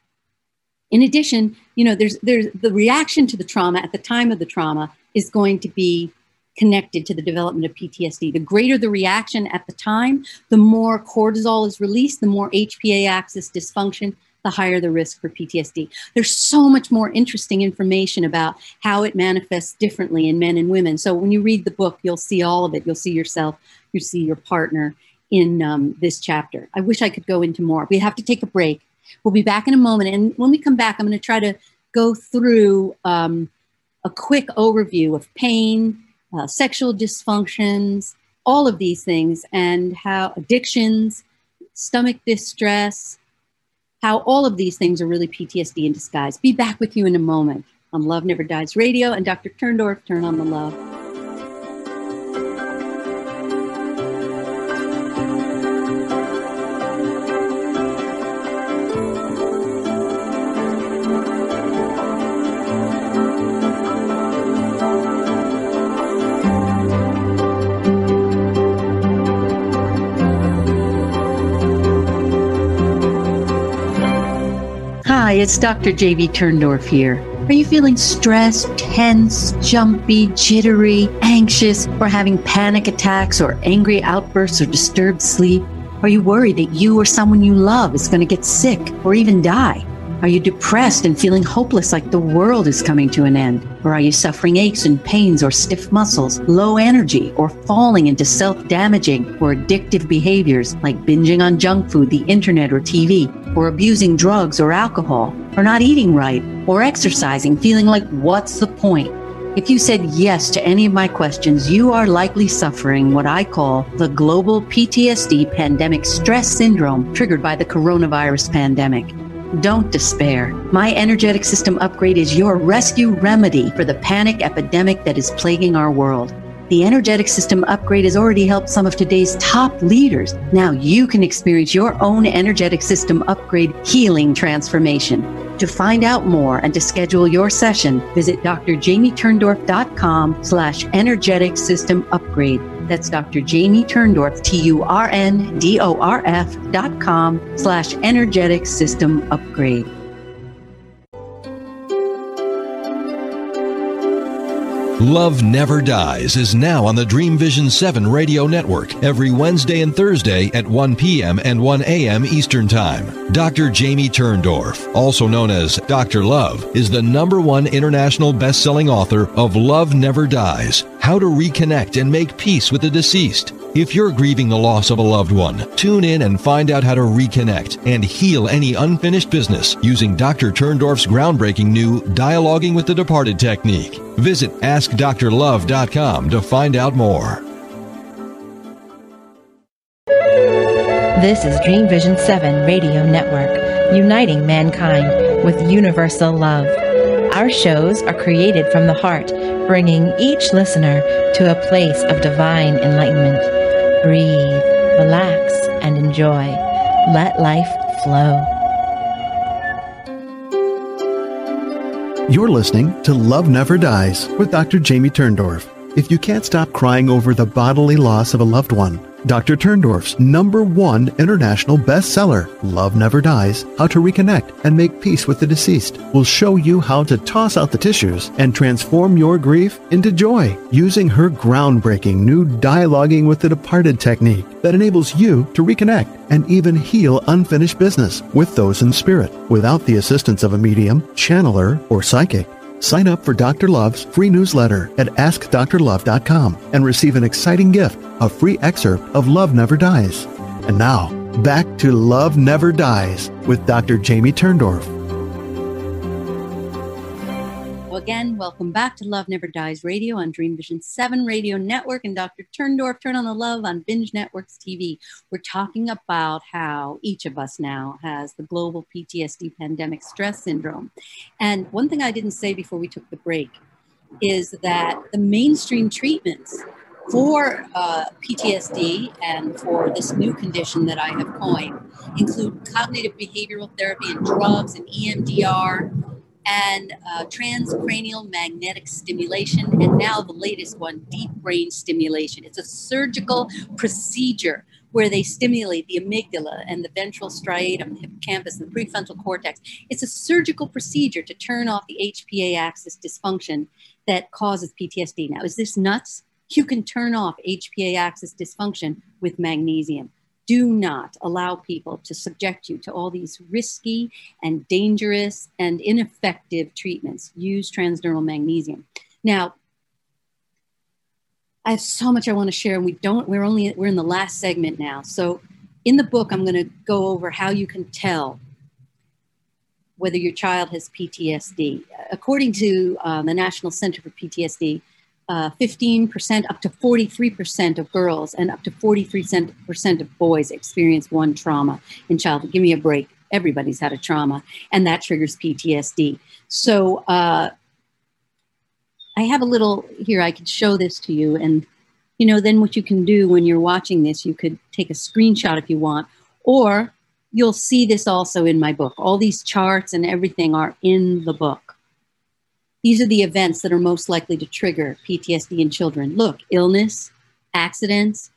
in addition, you know, there's there's the reaction to the trauma at the time of the trauma is going to be connected to the development of PTSD. The greater the reaction at the time, the more cortisol is released, the more HPA axis dysfunction, the higher the risk for PTSD. There's so much more interesting information about how it manifests differently in men and women. So when you read the book, you'll see all of it. You'll see yourself, you see your partner in um, this chapter. I wish I could go into more. We have to take a break. We'll be back in a moment. And when we come back, I'm going to try to go through um, a quick overview of pain, uh, sexual dysfunctions, all of these things, and how addictions, stomach distress, how all of these things are really PTSD in disguise. Be back with you in a moment on Love Never Dies Radio and Dr. Turndorf, Turn on the Love. It's Dr. Jamie Turndorf here. Are you feeling stressed, tense, jumpy, jittery, anxious, or having panic attacks or angry outbursts or disturbed sleep? Are you worried that you or someone you love is going to get sick or even die? Are you depressed and feeling hopeless like the world is coming to an end? Or are you suffering aches and pains or stiff muscles, low energy, or falling into self damaging or addictive behaviors like binging on junk food, the internet, or TV, or abusing drugs or alcohol, or not eating right, or exercising, feeling like what's the point? If you said yes to any of my questions, you are likely suffering what I call the global PTSD pandemic stress syndrome triggered by the coronavirus pandemic. Don't despair. My energetic system upgrade is your rescue remedy for the panic epidemic that is plaguing our world. The energetic system upgrade has already helped some of today's top leaders. Now you can experience your own energetic system upgrade healing transformation. To find out more and to schedule your session, visit drjamieturndorf.com slash energetic system upgrade. That's Dr. Jamie Turndorf, T-U-R-N-D-O-R-F dot com slash energetic system upgrade. Love Never Dies is now on the Dream Vision 7 radio network every Wednesday and Thursday at 1 p.m. and 1 a.m. Eastern Time. Dr. Jamie Turndorf, also known as Dr. Love, is the number one international best-selling author of Love Never Dies: How to Reconnect and Make Peace with the Deceased If you're grieving the loss of a loved one, tune in and find out how to reconnect and heal any unfinished business using Dr. Turndorf's groundbreaking new Dialoguing with the Departed technique. Visit AskDrLove.com to find out more. This is Dream Vision 7 Radio Network, uniting mankind with universal love. Our shows are created from the heart, bringing each listener to a place of divine enlightenment. Breathe, relax, and enjoy. Let life flow. You're listening to Love Never Dies with Dr. Jamie Turndorf. If you can't stop crying over the bodily loss of a loved one, Dr. Turndorf's number one international bestseller, Love Never Dies How to Reconnect and Make Peace with the Deceased, will show you how to toss out the tissues and transform your grief into joy using her groundbreaking new Dialoguing with the Departed technique that enables you to reconnect and even heal unfinished business with those in spirit without the assistance of a medium, channeler, or psychic. Sign up for Dr. Love's free newsletter at AskDrLove.com and receive an exciting gift, a free excerpt of Love Never Dies. And now, back to Love Never Dies with Dr. Jamie Turndorf. Again, welcome back to Love Never Dies Radio on Dream Vision 7 Radio Network and Dr. Turndorf, Turn on the Love on Binge Networks TV. We're talking about how each of us now has the global PTSD pandemic stress syndrome. And one thing I didn't say before we took the break is that the mainstream treatments for uh, PTSD and for this new condition that I have coined include cognitive behavioral therapy and drugs and EMDR and uh, transcranial magnetic stimulation, and now the latest one, deep brain stimulation. It's a surgical procedure where they stimulate the amygdala and the ventral striatum, the hippocampus, and the prefrontal cortex. It's a surgical procedure to turn off the HPA axis dysfunction that causes PTSD. Now, is this nuts? You can turn off HPA axis dysfunction with magnesium do not allow people to subject you to all these risky and dangerous and ineffective treatments. Use transdermal magnesium. Now, I have so much I want to share, and we don't. We're only we're in the last segment now. So, in the book, I'm going to go over how you can tell whether your child has PTSD. According to uh, the National Center for PTSD, uh, 15% up to 43% of girls and up to 43% of boys experience one trauma in childhood. Give me a break. Everybody's had a trauma, and that triggers PTSD. So uh, I have a little here, I could show this to you. And, you know, then what you can do when you're watching this, you could take a screenshot if you want, or you'll see this also in my book. All these charts and everything are in the book. These are the events that are most likely to trigger PTSD in children. Look, illness, accidents,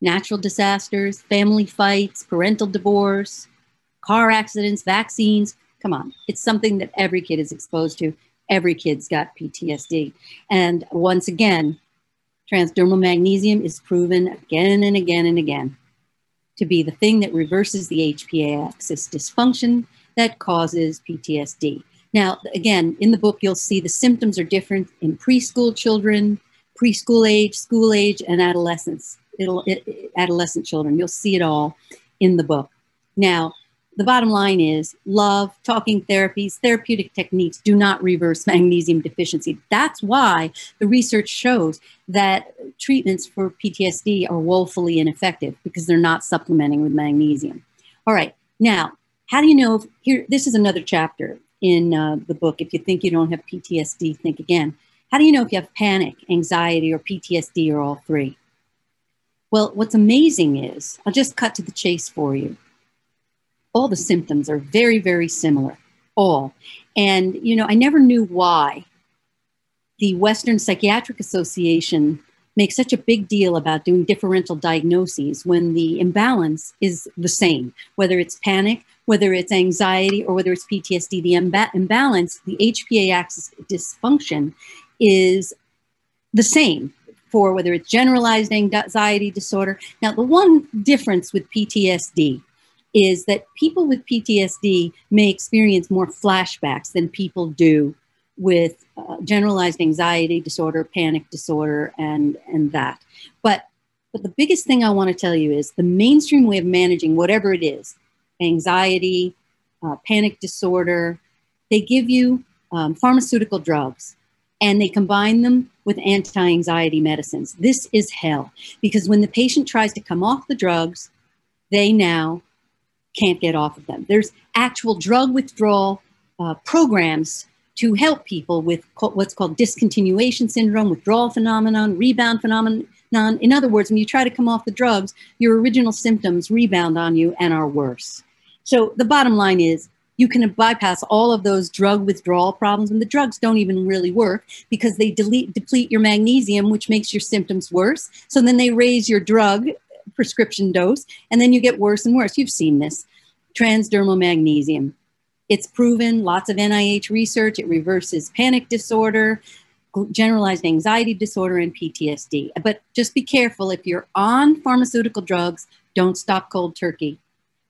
natural disasters, family fights, parental divorce, car accidents, vaccines. Come on, it's something that every kid is exposed to. Every kid's got PTSD. And once again, transdermal magnesium is proven again and again and again to be the thing that reverses the HPA axis dysfunction that causes PTSD. Now, again, in the book, you'll see the symptoms are different in preschool children, preschool age, school age, and adolescents. It, adolescent children. You'll see it all in the book. Now, the bottom line is love, talking therapies, therapeutic techniques do not reverse magnesium deficiency. That's why the research shows that treatments for PTSD are woefully ineffective because they're not supplementing with magnesium. All right, now, how do you know? If, here, this is another chapter in uh, the book. If you think you don't have PTSD, think again. How do you know if you have panic, anxiety, or PTSD, or all three? Well, what's amazing is, I'll just cut to the chase for you. All the symptoms are very, very similar, all. And, you know, I never knew why the Western Psychiatric Association makes such a big deal about doing differential diagnoses when the imbalance is the same, whether it's panic, whether it's anxiety, or whether it's PTSD. The imba- imbalance, the HPA axis dysfunction, is the same for whether it's generalized anxiety disorder. Now, the one difference with PTSD is that people with PTSD may experience more flashbacks than people do with uh, generalized anxiety disorder, panic disorder, and and that. But But the biggest thing I want to tell you is the mainstream way of managing whatever it is anxiety, uh, panic disorder they give you um, pharmaceutical drugs and they combine them with anti anxiety medicines. This is hell because when the patient tries to come off the drugs, they now can't get off of them. There's actual drug withdrawal uh, programs to help people with what's called discontinuation syndrome, withdrawal phenomenon, rebound phenomenon. In other words, when you try to come off the drugs, your original symptoms rebound on you and are worse. So the bottom line is you can bypass all of those drug withdrawal problems and the drugs don't even really work because they delete, deplete your magnesium which makes your symptoms worse. So then they raise your drug prescription dose and then you get worse and worse. You've seen this. Transdermal magnesium. It's proven. Lots of nih research. It reverses panic disorder generalized anxiety disorder and ptsd but just be careful if you're on pharmaceutical drugs don't stop cold turkey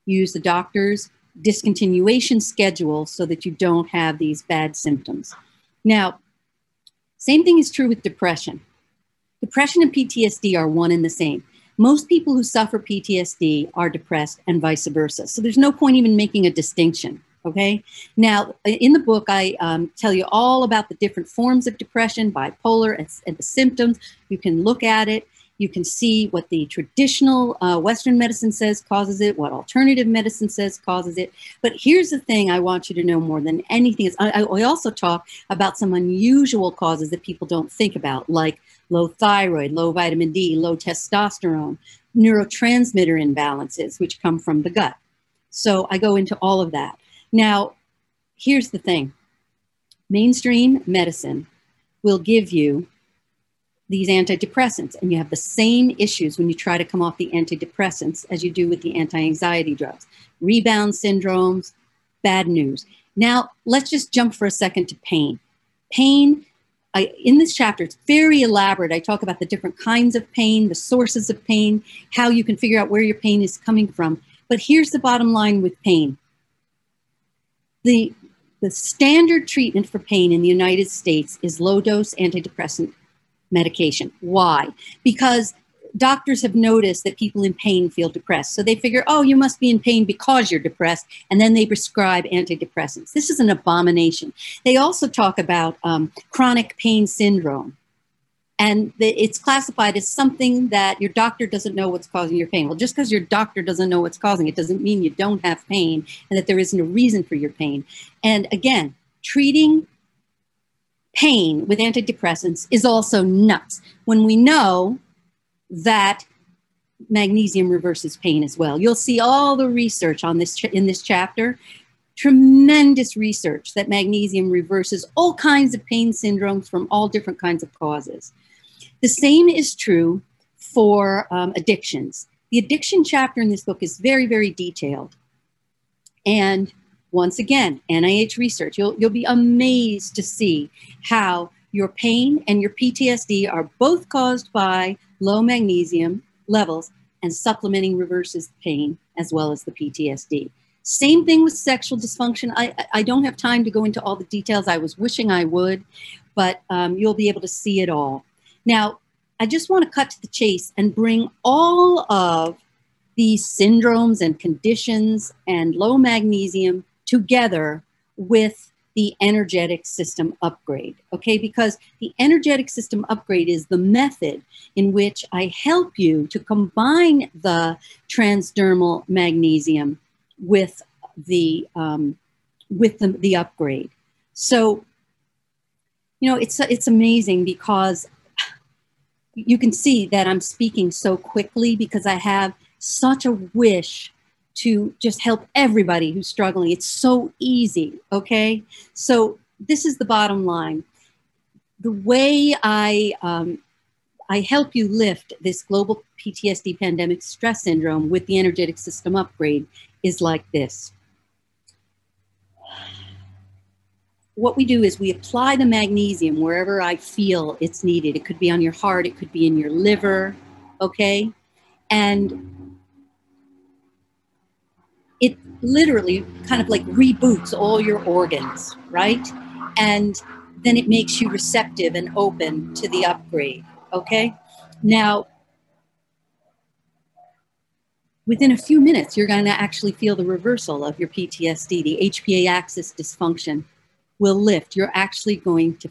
use the doctor's discontinuation schedule so that you don't have these bad symptoms. Now, same thing is true with depression. Depression and PTSD are one and the same. Most people who suffer PTSD are depressed and vice versa. So there's no point even making a distinction. Okay. Now, in the book, I um, tell you all about the different forms of depression, bipolar, and, and the symptoms. You can look at it. You can see what the traditional uh, Western medicine says causes it, what alternative medicine says causes it. But here's the thing I want you to know more than anything is I, I also talk about some unusual causes that people don't think about, like low thyroid, low vitamin D, low testosterone, neurotransmitter imbalances, which come from the gut. So I go into all of that. Now, here's the thing. Mainstream medicine will give you these antidepressants and you have the same issues when you try to come off the antidepressants as you do with the anti-anxiety drugs. Rebound syndromes bad news. Now let's just jump for a second to pain. Pain I, in this chapter it's very elaborate. I talk about the different kinds of pain the sources of pain how you can figure out where your pain is coming from. But here's the bottom line with pain the the standard treatment for pain in the united states is low dose antidepressant medication. Why? Because doctors have noticed that people in pain feel depressed. So they figure, oh, you must be in pain because you're depressed. And then they prescribe antidepressants. This is an abomination. They also talk about um, chronic pain syndrome. And it's classified as something that your doctor doesn't know what's causing your pain. Well, just because your doctor doesn't know what's causing it doesn't mean you don't have pain and that there isn't a reason for your pain. And again, treating pain with antidepressants is also nuts when we know that magnesium reverses pain as well. You'll see all the research on this in this chapter. Tremendous research that magnesium reverses all kinds of pain syndromes from all different kinds of causes. The same is true for um, addictions. The addiction chapter in this book is very, very detailed. And once again, NIH research, you'll, you'll be amazed to see how your pain and your PTSD are both caused by low magnesium levels and supplementing reverses pain as well as the PTSD. Same thing with sexual dysfunction. I, I don't have time to go into all the details. I was wishing I would, but um, you'll be able to see it all. Now, I just want to cut to the chase and bring all of these syndromes and conditions and low magnesium together with the energetic system upgrade. Okay, because the energetic system upgrade is the method in which I help you to combine the transdermal magnesium with the um, with the, the upgrade. So, you know, it's it's amazing because you can see that I'm speaking so quickly because I have such a wish to just help everybody who's struggling. It's so easy, okay? So this is the bottom line. The way I um, I help you lift this global PTSD pandemic stress syndrome with the energetic system upgrade is like this. What we do is we apply the magnesium wherever I feel it's needed. It could be on your heart, it could be in your liver, okay? And it literally kind of like reboots all your organs, right? And then it makes you receptive and open to the upgrade, okay? Now, within a few minutes, you're going to actually feel the reversal of your PTSD. The HPA axis dysfunction will lift. You're actually going to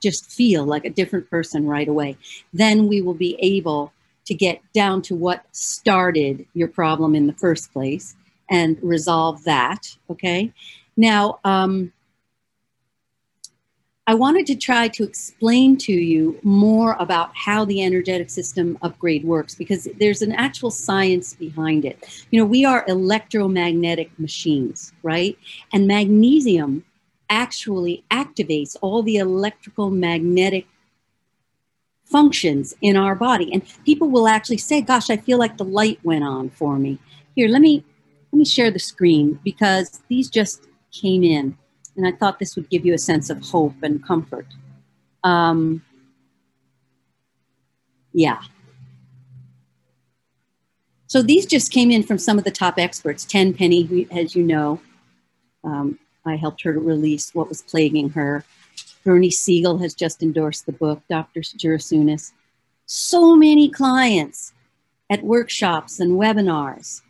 just feel like a different person right away. Then we will be able to get down to what started your problem in the first place and resolve that. Okay. Now, um, I wanted to try to explain to you more about how the energetic system upgrade works because there's an actual science behind it. You know, we are electromagnetic machines, right? And magnesium actually activates all the electrical magnetic functions in our body. And people will actually say, gosh, I feel like the light went on for me. Here, let me let me share the screen because these just came in. And I thought this would give you a sense of hope and comfort. Um, yeah. So these just came in from some of the top experts. Tenpenny, as you know, um, I helped her to release what was plaguing her. Bernie Siegel has just endorsed the book, Dr. Jurasunas. So many clients at workshops and webinars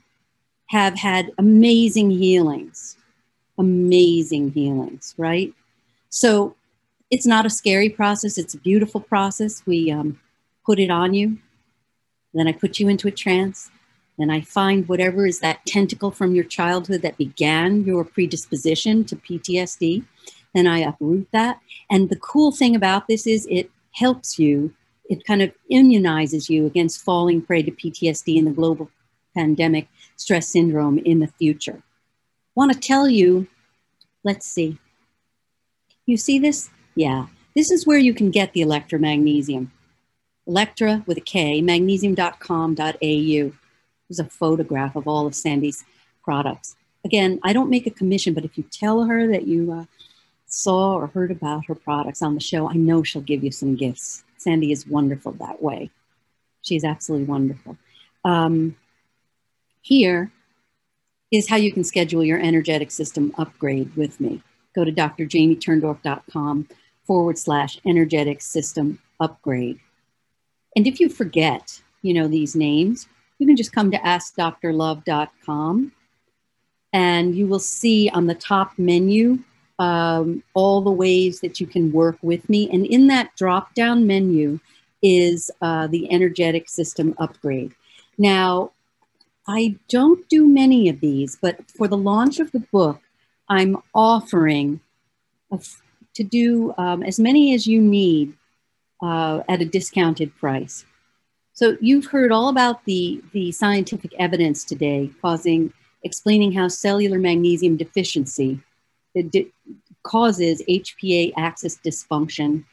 have had amazing healings amazing healings, right? So it's not a scary process, it's a beautiful process. We um, put it on you, then I put you into a trance, then I find whatever is that tentacle from your childhood that began your predisposition to PTSD, then I uproot that. And the cool thing about this is it helps you, it kind of immunizes you against falling prey to PTSD and the global pandemic stress syndrome in the future want to tell you, let's see. You see this? Yeah. This is where you can get the Electra magnesium. Electra with a K, magnesium.com.au. There's a photograph of all of Sandy's products. Again, I don't make a commission, but if you tell her that you uh, saw or heard about her products on the show, I know she'll give you some gifts. Sandy is wonderful that way. She's absolutely wonderful. Um, here, is how you can schedule your energetic system upgrade with me. Go to drjamieturndorf.com forward slash energetic system upgrade. And if you forget, you know, these names, you can just come to askdrlove.com and you will see on the top menu um, all the ways that you can work with me. And in that drop down menu is uh, the energetic system upgrade. Now, I don't do many of these, but for the launch of the book, I'm offering to do um, as many as you need uh, at a discounted price. So you've heard all about the, the scientific evidence today causing, explaining how cellular magnesium deficiency causes HPA axis dysfunction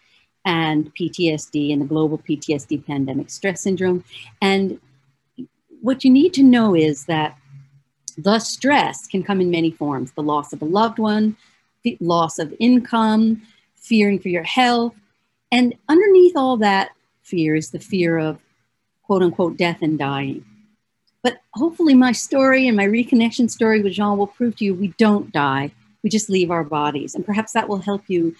and PTSD and the global PTSD pandemic stress syndrome. And what you need to know is that the stress can come in many forms the loss of a loved one, the loss of income, fearing for your health. And underneath all that fear is the fear of quote unquote death and dying. But hopefully, my story and my reconnection story with Jean will prove to you we don't die, we just leave our bodies. And perhaps that will help you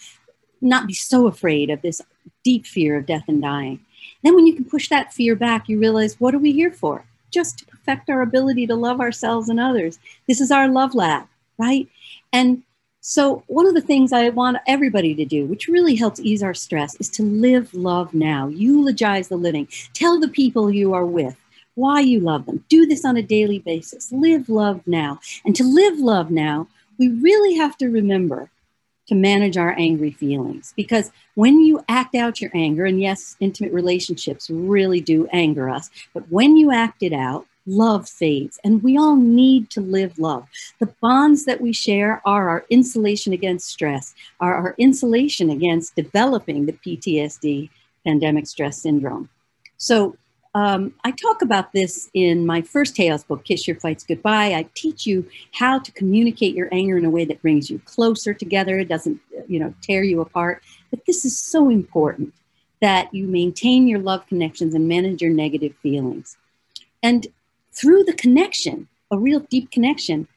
not be so afraid of this deep fear of death and dying. Then, when you can push that fear back, you realize what are we here for? just to perfect our ability to love ourselves and others. This is our love lab, right? And so, one of the things I want everybody to do, which really helps ease our stress, is to live love now. Eulogize the living. Tell the people you are with why you love them. Do this on a daily basis. Live love now. And to live love now, we really have to remember to manage our angry feelings. Because when you act out your anger, and yes, intimate relationships really do anger us, but when you act it out, love fades. And we all need to live love. The bonds that we share are our insulation against stress, are our insulation against developing the PTSD, pandemic stress syndrome. So um, I talk about this in my first Chaos book, Kiss Your Fights Goodbye. I teach you how to communicate your anger in a way that brings you closer together, it doesn't, you know, tear you apart. But this is so important that you maintain your love connections and manage your negative feelings. And through the connection, a real deep connection,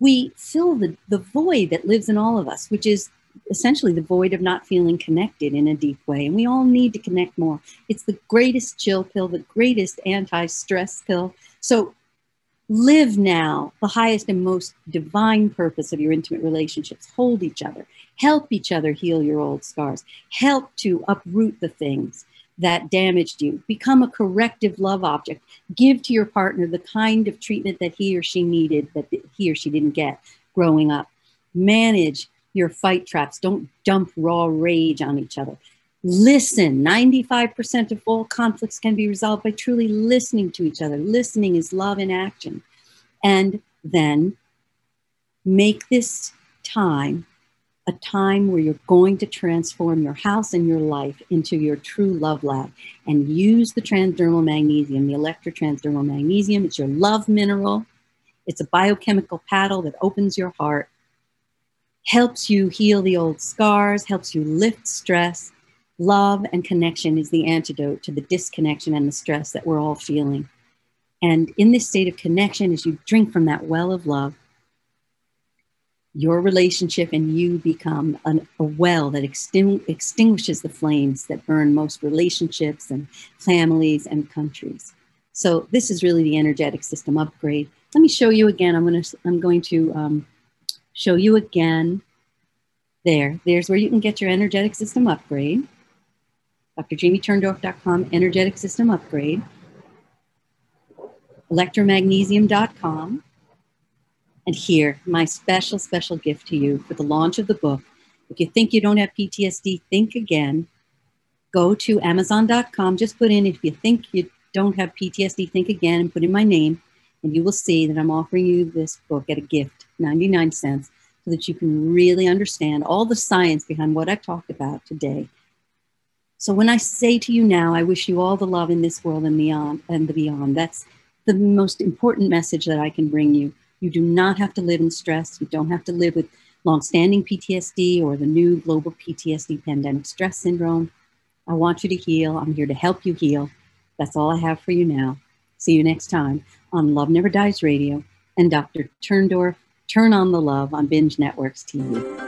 we fill the, the void that lives in all of us, which is essentially the void of not feeling connected in a deep way. And we all need to connect more. It's the greatest chill pill, the greatest anti stress pill. So Live now the highest and most divine purpose of your intimate relationships. Hold each other. Help each other heal your old scars. Help to uproot the things that damaged you. Become a corrective love object. Give to your partner the kind of treatment that he or she needed that he or she didn't get growing up. Manage your fight traps. Don't dump raw rage on each other. Listen. 95% of all conflicts can be resolved by truly listening to each other. Listening is love in action. And then make this time a time where you're going to transform your house and your life into your true love lab and use the transdermal magnesium, the electrotransdermal magnesium. It's your love mineral. It's a biochemical paddle that opens your heart, helps you heal the old scars, helps you lift stress, Love and connection is the antidote to the disconnection and the stress that we're all feeling. And in this state of connection, as you drink from that well of love, your relationship and you become an, a well that extin- extinguishes the flames that burn most relationships and families and countries. So this is really the energetic system upgrade. Let me show you again. I'm going to I'm going to um, show you again. There, there's where you can get your energetic system upgrade drjamieturndorf.com, energetic system upgrade, electromagnesium.com, and here, my special, special gift to you for the launch of the book. If you think you don't have PTSD, think again. Go to amazon.com, just put in, if you think you don't have PTSD, think again, and put in my name, and you will see that I'm offering you this book at a gift, 99 cents, so that you can really understand all the science behind what I talked about today so when I say to you now, I wish you all the love in this world and beyond and the beyond. That's the most important message that I can bring you. You do not have to live in stress. You don't have to live with longstanding PTSD or the new global PTSD pandemic stress syndrome. I want you to heal. I'm here to help you heal. That's all I have for you now. See you next time on Love Never Dies Radio and Dr. Turndorf, Turn on the Love on Binge Networks TV.